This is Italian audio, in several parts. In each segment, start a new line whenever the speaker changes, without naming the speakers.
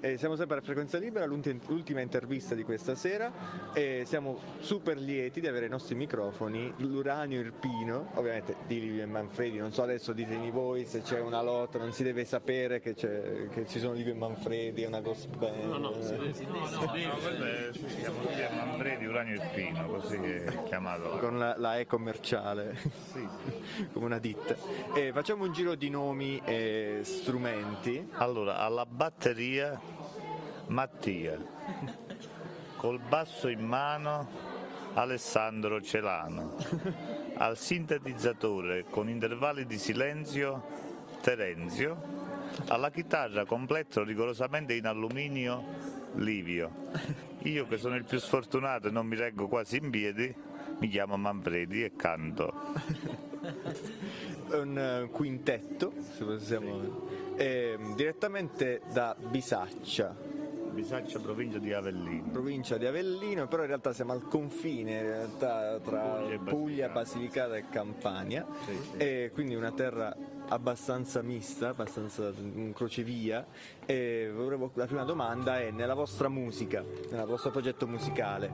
eh, siamo sempre a Frequenza Libera, l'ultima intervista di questa sera e siamo super lieti di avere ai nostri microfoni l'Uranio Irpino, ovviamente di Livio e Manfredi, non so adesso ditemi voi se c'è una lotta, non si deve sapere che, che ci sono Livio e Manfredi, è una gospel. No, no, si deve,
si no, no, no, no, si chiama Livio e Manfredi, Uranio Irpino, così è chiamato.
Con la, la E commerciale, sì. come una ditta. E facciamo un giro di nomi e strumenti.
Allora, alla batteria Mattia, col basso in mano Alessandro Celano, al sintetizzatore con intervalli di silenzio Terenzio, alla chitarra completo rigorosamente in alluminio Livio. Io che sono il più sfortunato e non mi reggo quasi in piedi, mi chiamo Manfredi e canto.
Un uh, quintetto, se possiamo... Eh, direttamente da Bisaccia.
Bisaccia, provincia di Avellino.
Provincia di Avellino, però in realtà siamo al confine in realtà, tra Puglia, Puglia Basilicata e Campania, sì, sì. e quindi una terra abbastanza mista, abbastanza un crocevia. E la prima domanda è: nella vostra musica, nel vostro progetto musicale,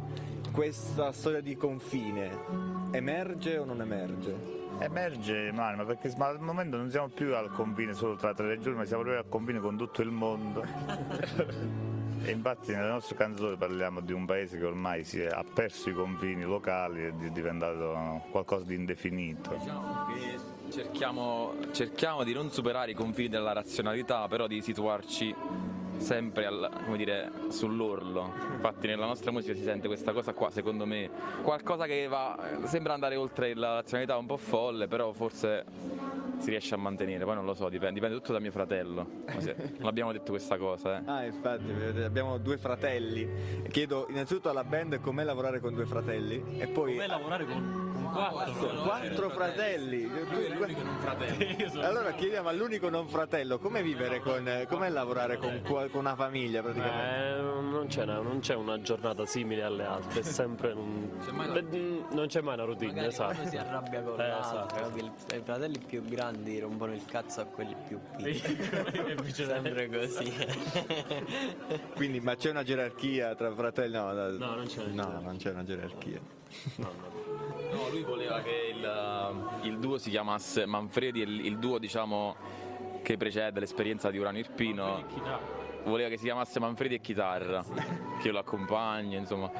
questa storia di confine emerge o non emerge?
Emerge ma perché al momento non siamo più al confine solo tra tre regioni, ma siamo proprio al confine con tutto il mondo. e infatti nelle nostre canzoni parliamo di un paese che ormai è, ha perso i confini locali e è diventato qualcosa di indefinito.
Diciamo cerchiamo, cerchiamo di non superare i confini della razionalità, però di situarci sempre al, dire, sull'orlo. Infatti nella nostra musica si sente questa cosa qua, secondo me, qualcosa che va, sembra andare oltre la razionalità un po' folle, però forse si riesce a mantenere, poi non lo so, dipende, dipende tutto da mio fratello. Non abbiamo detto questa cosa. Eh.
Ah, infatti, abbiamo due fratelli. Chiedo innanzitutto alla band com'è lavorare con due fratelli e poi...
Com'è lavorare con
Quattro, quattro fratelli.
L'unico non fratello.
Allora chiediamo all'unico non fratello come vivere con, com'è lavorare con, con una famiglia praticamente?
Eh, non, c'è una, non, c'è una, giornata simile alle altre, è sempre un, c'è non c'è mai una routine, esatto.
Si arrabbia con eh, l'altro, esatto. i fratelli più grandi rompono il cazzo a quelli più piccoli. sempre così.
Quindi, ma c'è una gerarchia tra fratelli?
No, no non c'è,
no, non c'è una gerarchia. No,
no. No, lui voleva che il, il duo si chiamasse Manfredi, il, il duo diciamo che precede l'esperienza di Urano Irpino voleva che si chiamasse Manfredi e chitarra, che io lo accompagno, insomma.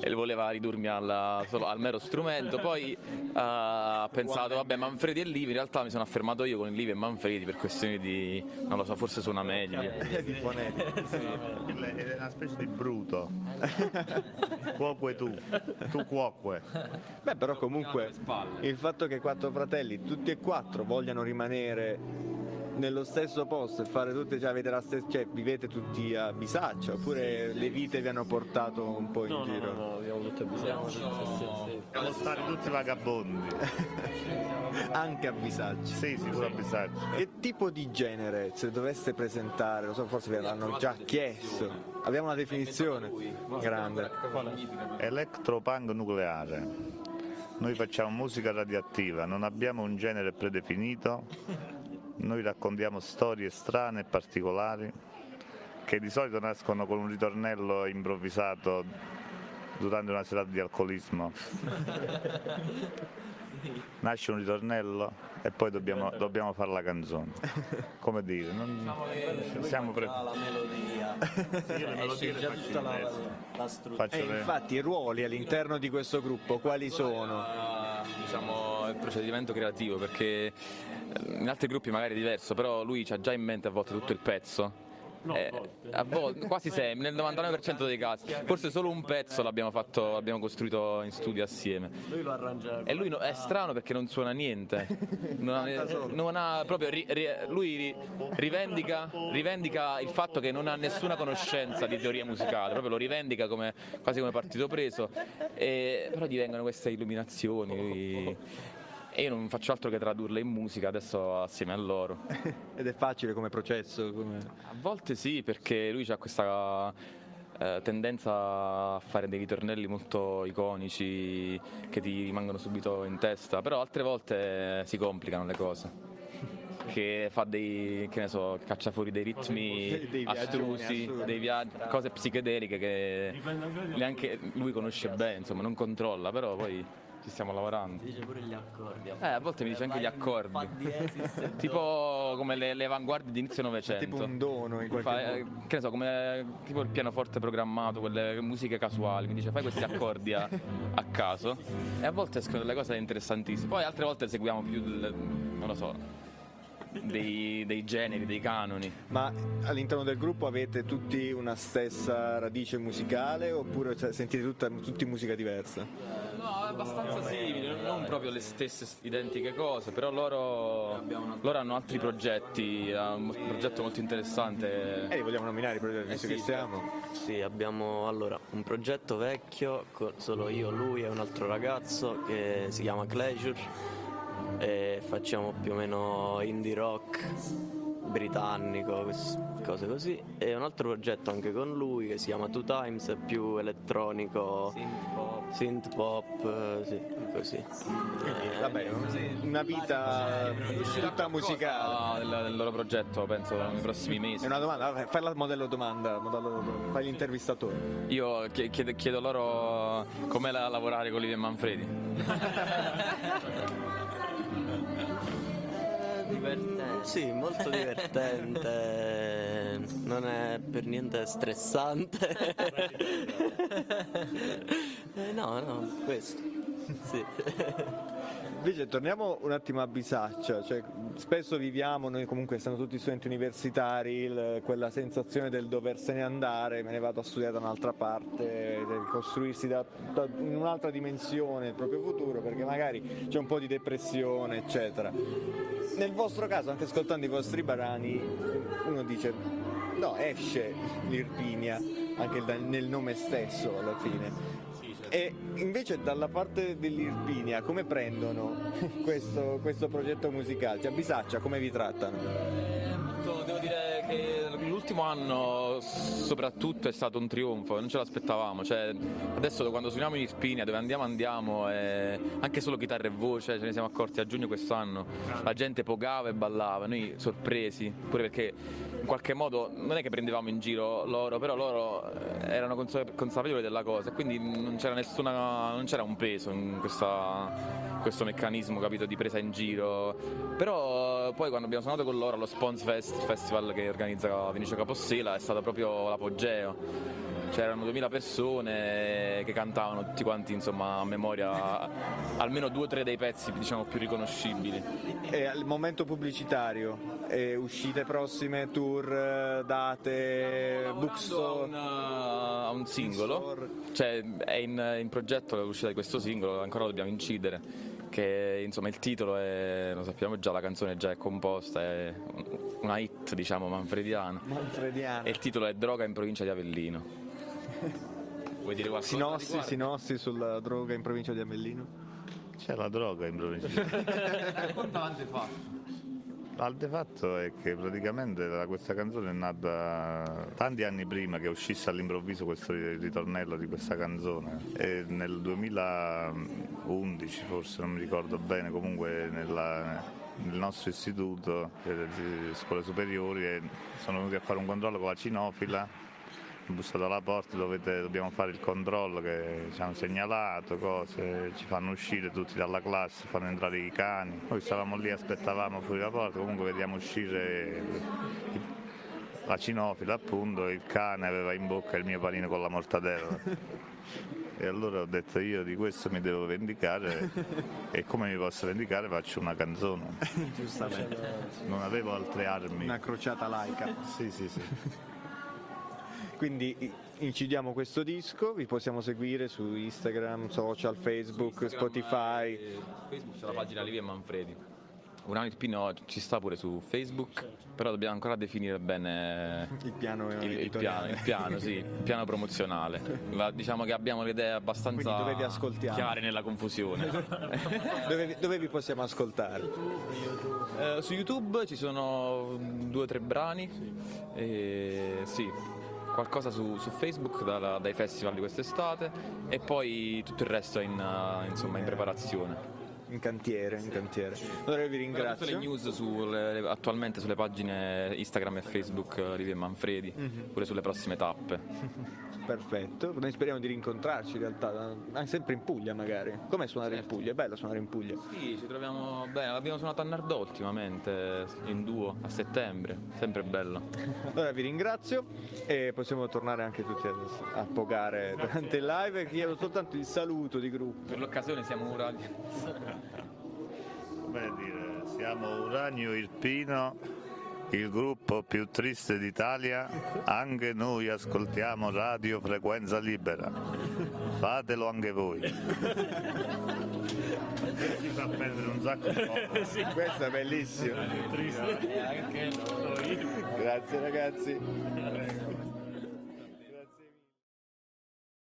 E voleva ridurmi alla, solo, al mero strumento. Poi uh, ha pensato, vabbè, Manfredi e Livi, in realtà mi sono affermato io con il Livi e Manfredi per questioni di, non lo so, forse suona meglio.
di fonetica.
È una specie di bruto. Cuoque tu, tu cuoque.
Beh, però comunque il fatto che quattro fratelli, tutti e quattro, vogliano rimanere nello stesso posto e fare tutte, cioè, avete la stessa, cioè vivete tutti a Bisaccia oppure le vite vi hanno portato un po' in
no,
giro?
No, no, abbiamo tutte a Bisaccia.
Siamo stati tutti vagabondi.
Anche a Bisaccia?
Sì, sì, pure a Bisaccia.
Che tipo di genere, se doveste presentare, lo so, forse ve l'hanno già chiesto, abbiamo una definizione grande.
Electropunk nucleare. Noi facciamo musica radioattiva, non abbiamo un genere predefinito noi raccontiamo storie strane e particolari che di solito nascono con un ritornello improvvisato durante una serata di alcolismo. Nasce un ritornello e poi dobbiamo, dobbiamo fare la canzone. Come dire, non
diciamo siamo pre- la melodia.
Sì, le melodie le
tutta la, la struttura.
E eh, infatti i ruoli all'interno di questo gruppo quali sono?
Diciamo il procedimento creativo perché in altri gruppi magari è diverso, però lui ha già in mente a volte tutto il pezzo
No, eh,
a volte, quasi sempre, nel 99% dei casi. Forse solo un pezzo l'abbiamo, fatto, l'abbiamo costruito in studio assieme.
Lui lo arrangia.
E lui no, è strano perché non suona niente. Non ha, non ha proprio, ri, ri, lui rivendica, rivendica, il fatto che non ha nessuna conoscenza di teoria musicale, proprio lo rivendica come, quasi come partito preso. E, però divengono queste illuminazioni. Lui, e io non faccio altro che tradurle in musica adesso assieme a loro.
Ed è facile come processo? Come...
A volte sì, perché lui ha questa eh, tendenza a fare dei ritornelli molto iconici che ti rimangono subito in testa, però altre volte si complicano le cose. che fa dei, che ne so, caccia fuori dei ritmi
Dei
astrusi, dei viaggi, cose psichedeliche che neanche lui conosce bene, insomma, non controlla, però poi ci stiamo lavorando.
Dice pure gli accordi.
Eh, a volte mi dice anche gli accordi.
Fa diesis
Tipo come le, le avanguardie di inizio Novecento.
Tipo un dono in qualche
Fa, eh,
modo.
che ne so, come tipo il pianoforte programmato, quelle musiche casuali, mi dice fai questi accordi a, a caso e a volte escono delle cose interessantissime, poi altre volte seguiamo più, il- non lo so, dei, dei generi, dei canoni.
Ma all'interno del gruppo avete tutti una stessa radice musicale oppure cioè, sentite tutta- tutti musica diversa?
No, è abbastanza simili, non- non proprio le stesse identiche cose, però loro, loro hanno altri progetti, un progetto molto interessante.
Eh, li vogliamo nominare proprio visto
sì,
che siamo.
Sì, abbiamo allora un progetto vecchio, solo io, lui e un altro ragazzo che si chiama Pleasure e facciamo più o meno indie rock britannico, cose così. E un altro progetto anche con lui che si chiama Two Times, è più elettronico, synth pop, eh, sì, così.
Quindi, vabbè, una vita tutta musicale.
Del, del loro progetto, penso, nei prossimi
È
mesi.
una domanda, vabbè, fai la modello domanda, modello- fai l'intervistatore.
Io chie- chiedo, chiedo loro com'è la- lavorare con Livio e Manfredi.
Divertente. Sì, molto divertente. Non è per niente stressante. Eh, no, no, questo. Sì.
Invece torniamo un attimo a Bisaccia, cioè, spesso viviamo, noi comunque essendo tutti studenti universitari, il- quella sensazione del doversene andare, me ne vado a studiare da un'altra parte, costruirsi da- da- in un'altra dimensione il proprio futuro, perché magari c'è un po' di depressione, eccetera. Nel vostro caso, anche ascoltando i vostri brani, uno dice, no, esce l'Irpinia, anche nel nome stesso alla fine. E invece dalla parte dell'Irpinia come prendono questo, questo progetto musicale? Cioè Bisaccia come vi trattano?
Molto- Devo dire che l'ultimo anno soprattutto è stato un trionfo, non ce l'aspettavamo, cioè, adesso quando suoniamo in Irpinia dove andiamo andiamo e anche solo chitarra e voce, ce ne siamo accorti a giugno quest'anno, la gente pogava e ballava, noi sorpresi, pure perché in qualche modo non è che prendevamo in giro loro, però loro eh, erano consa- consapevoli della cosa e quindi non c'era nessuna, non c'era un peso in questa questo meccanismo capito di presa in giro. Però poi quando abbiamo suonato con loro allo Spons Fest il festival che organizza Vinicio Capossela è stato proprio l'apogeo. C'erano 2000 persone che cantavano tutti quanti insomma a memoria almeno due o tre dei pezzi diciamo più riconoscibili.
E al momento pubblicitario, eh, uscite prossime, tour, date, bookstore?
a un, singolo. Cioè è in, in progetto l'uscita di questo singolo ancora lo dobbiamo incidere che insomma il titolo è lo sappiamo già la canzone già è composta è una hit diciamo manfrediana
Manfrediano.
e il titolo è Droga in provincia di Avellino vuoi dire qualcosa?
Sinossi, sinossi sulla droga in provincia di Avellino?
C'è la droga in provincia di
racconta l'antefatto
L'altefatto è che praticamente questa canzone è nata tanti anni prima che uscisse all'improvviso questo ritornello di questa canzone. E nel 2011 forse non mi ricordo bene comunque nella- nel nostro istituto eh, di scuole superiori e sono venuti a fare un controllo con la cinofila bussato alla porta, dovete- dobbiamo fare il controllo che ci hanno segnalato, cose, ci fanno uscire tutti dalla classe, fanno entrare i cani. Noi stavamo lì, aspettavamo fuori la porta, comunque vediamo uscire la cinofila appunto, il cane aveva in bocca il mio panino con la mortadella. E allora ho detto io di questo mi devo vendicare e come mi posso vendicare faccio una canzone.
Giustamente.
Non avevo altre armi.
Una crociata laica.
Sì, sì, sì.
Quindi incidiamo questo disco, vi possiamo seguire su Instagram, social, Facebook, Spotify.
Eh, Facebook c'è la pagina Livia e Manfredi un il Pino ci sta pure su Facebook però dobbiamo ancora definire bene
Il piano
il, il piano, il piano, sì, il piano promozionale. La- diciamo che abbiamo le idee abbastanza chiare nella confusione.
dove, vi- dove vi possiamo ascoltare?
Eh, su YouTube ci sono due o tre brani, e, sì, qualcosa su, su Facebook da- dai festival di quest'estate e poi tutto il resto è in, eh, insomma, in preparazione.
in cantiere, in cantiere. Allora vi
Tutte
ringrazio.
le news sulle- attualmente sulle pagine Instagram e Facebook e Manfredi,
Mhm.
pure sulle prossime tappe.
Perfetto, noi speriamo di rincontrarci in realtà, anche sempre in Puglia magari. Com'è suonare in Puglia? È bello suonare in Puglia.
Sì, ci troviamo bene, abbiamo suonato a Nardò ultimamente, in duo, a settembre, sempre bello.
Allora vi ringrazio e possiamo tornare anche tutti a, a pogare durante il live. Chiedo soltanto il saluto di gruppo.
Per l'occasione siamo uragni.
Come dire, siamo Uranio Irpino, il gruppo più triste d'Italia, anche noi ascoltiamo Radio Frequenza Libera. Fatelo anche voi. Ci fa perdere un sacco di tempo.
Questo è bellissimo. Grazie ragazzi.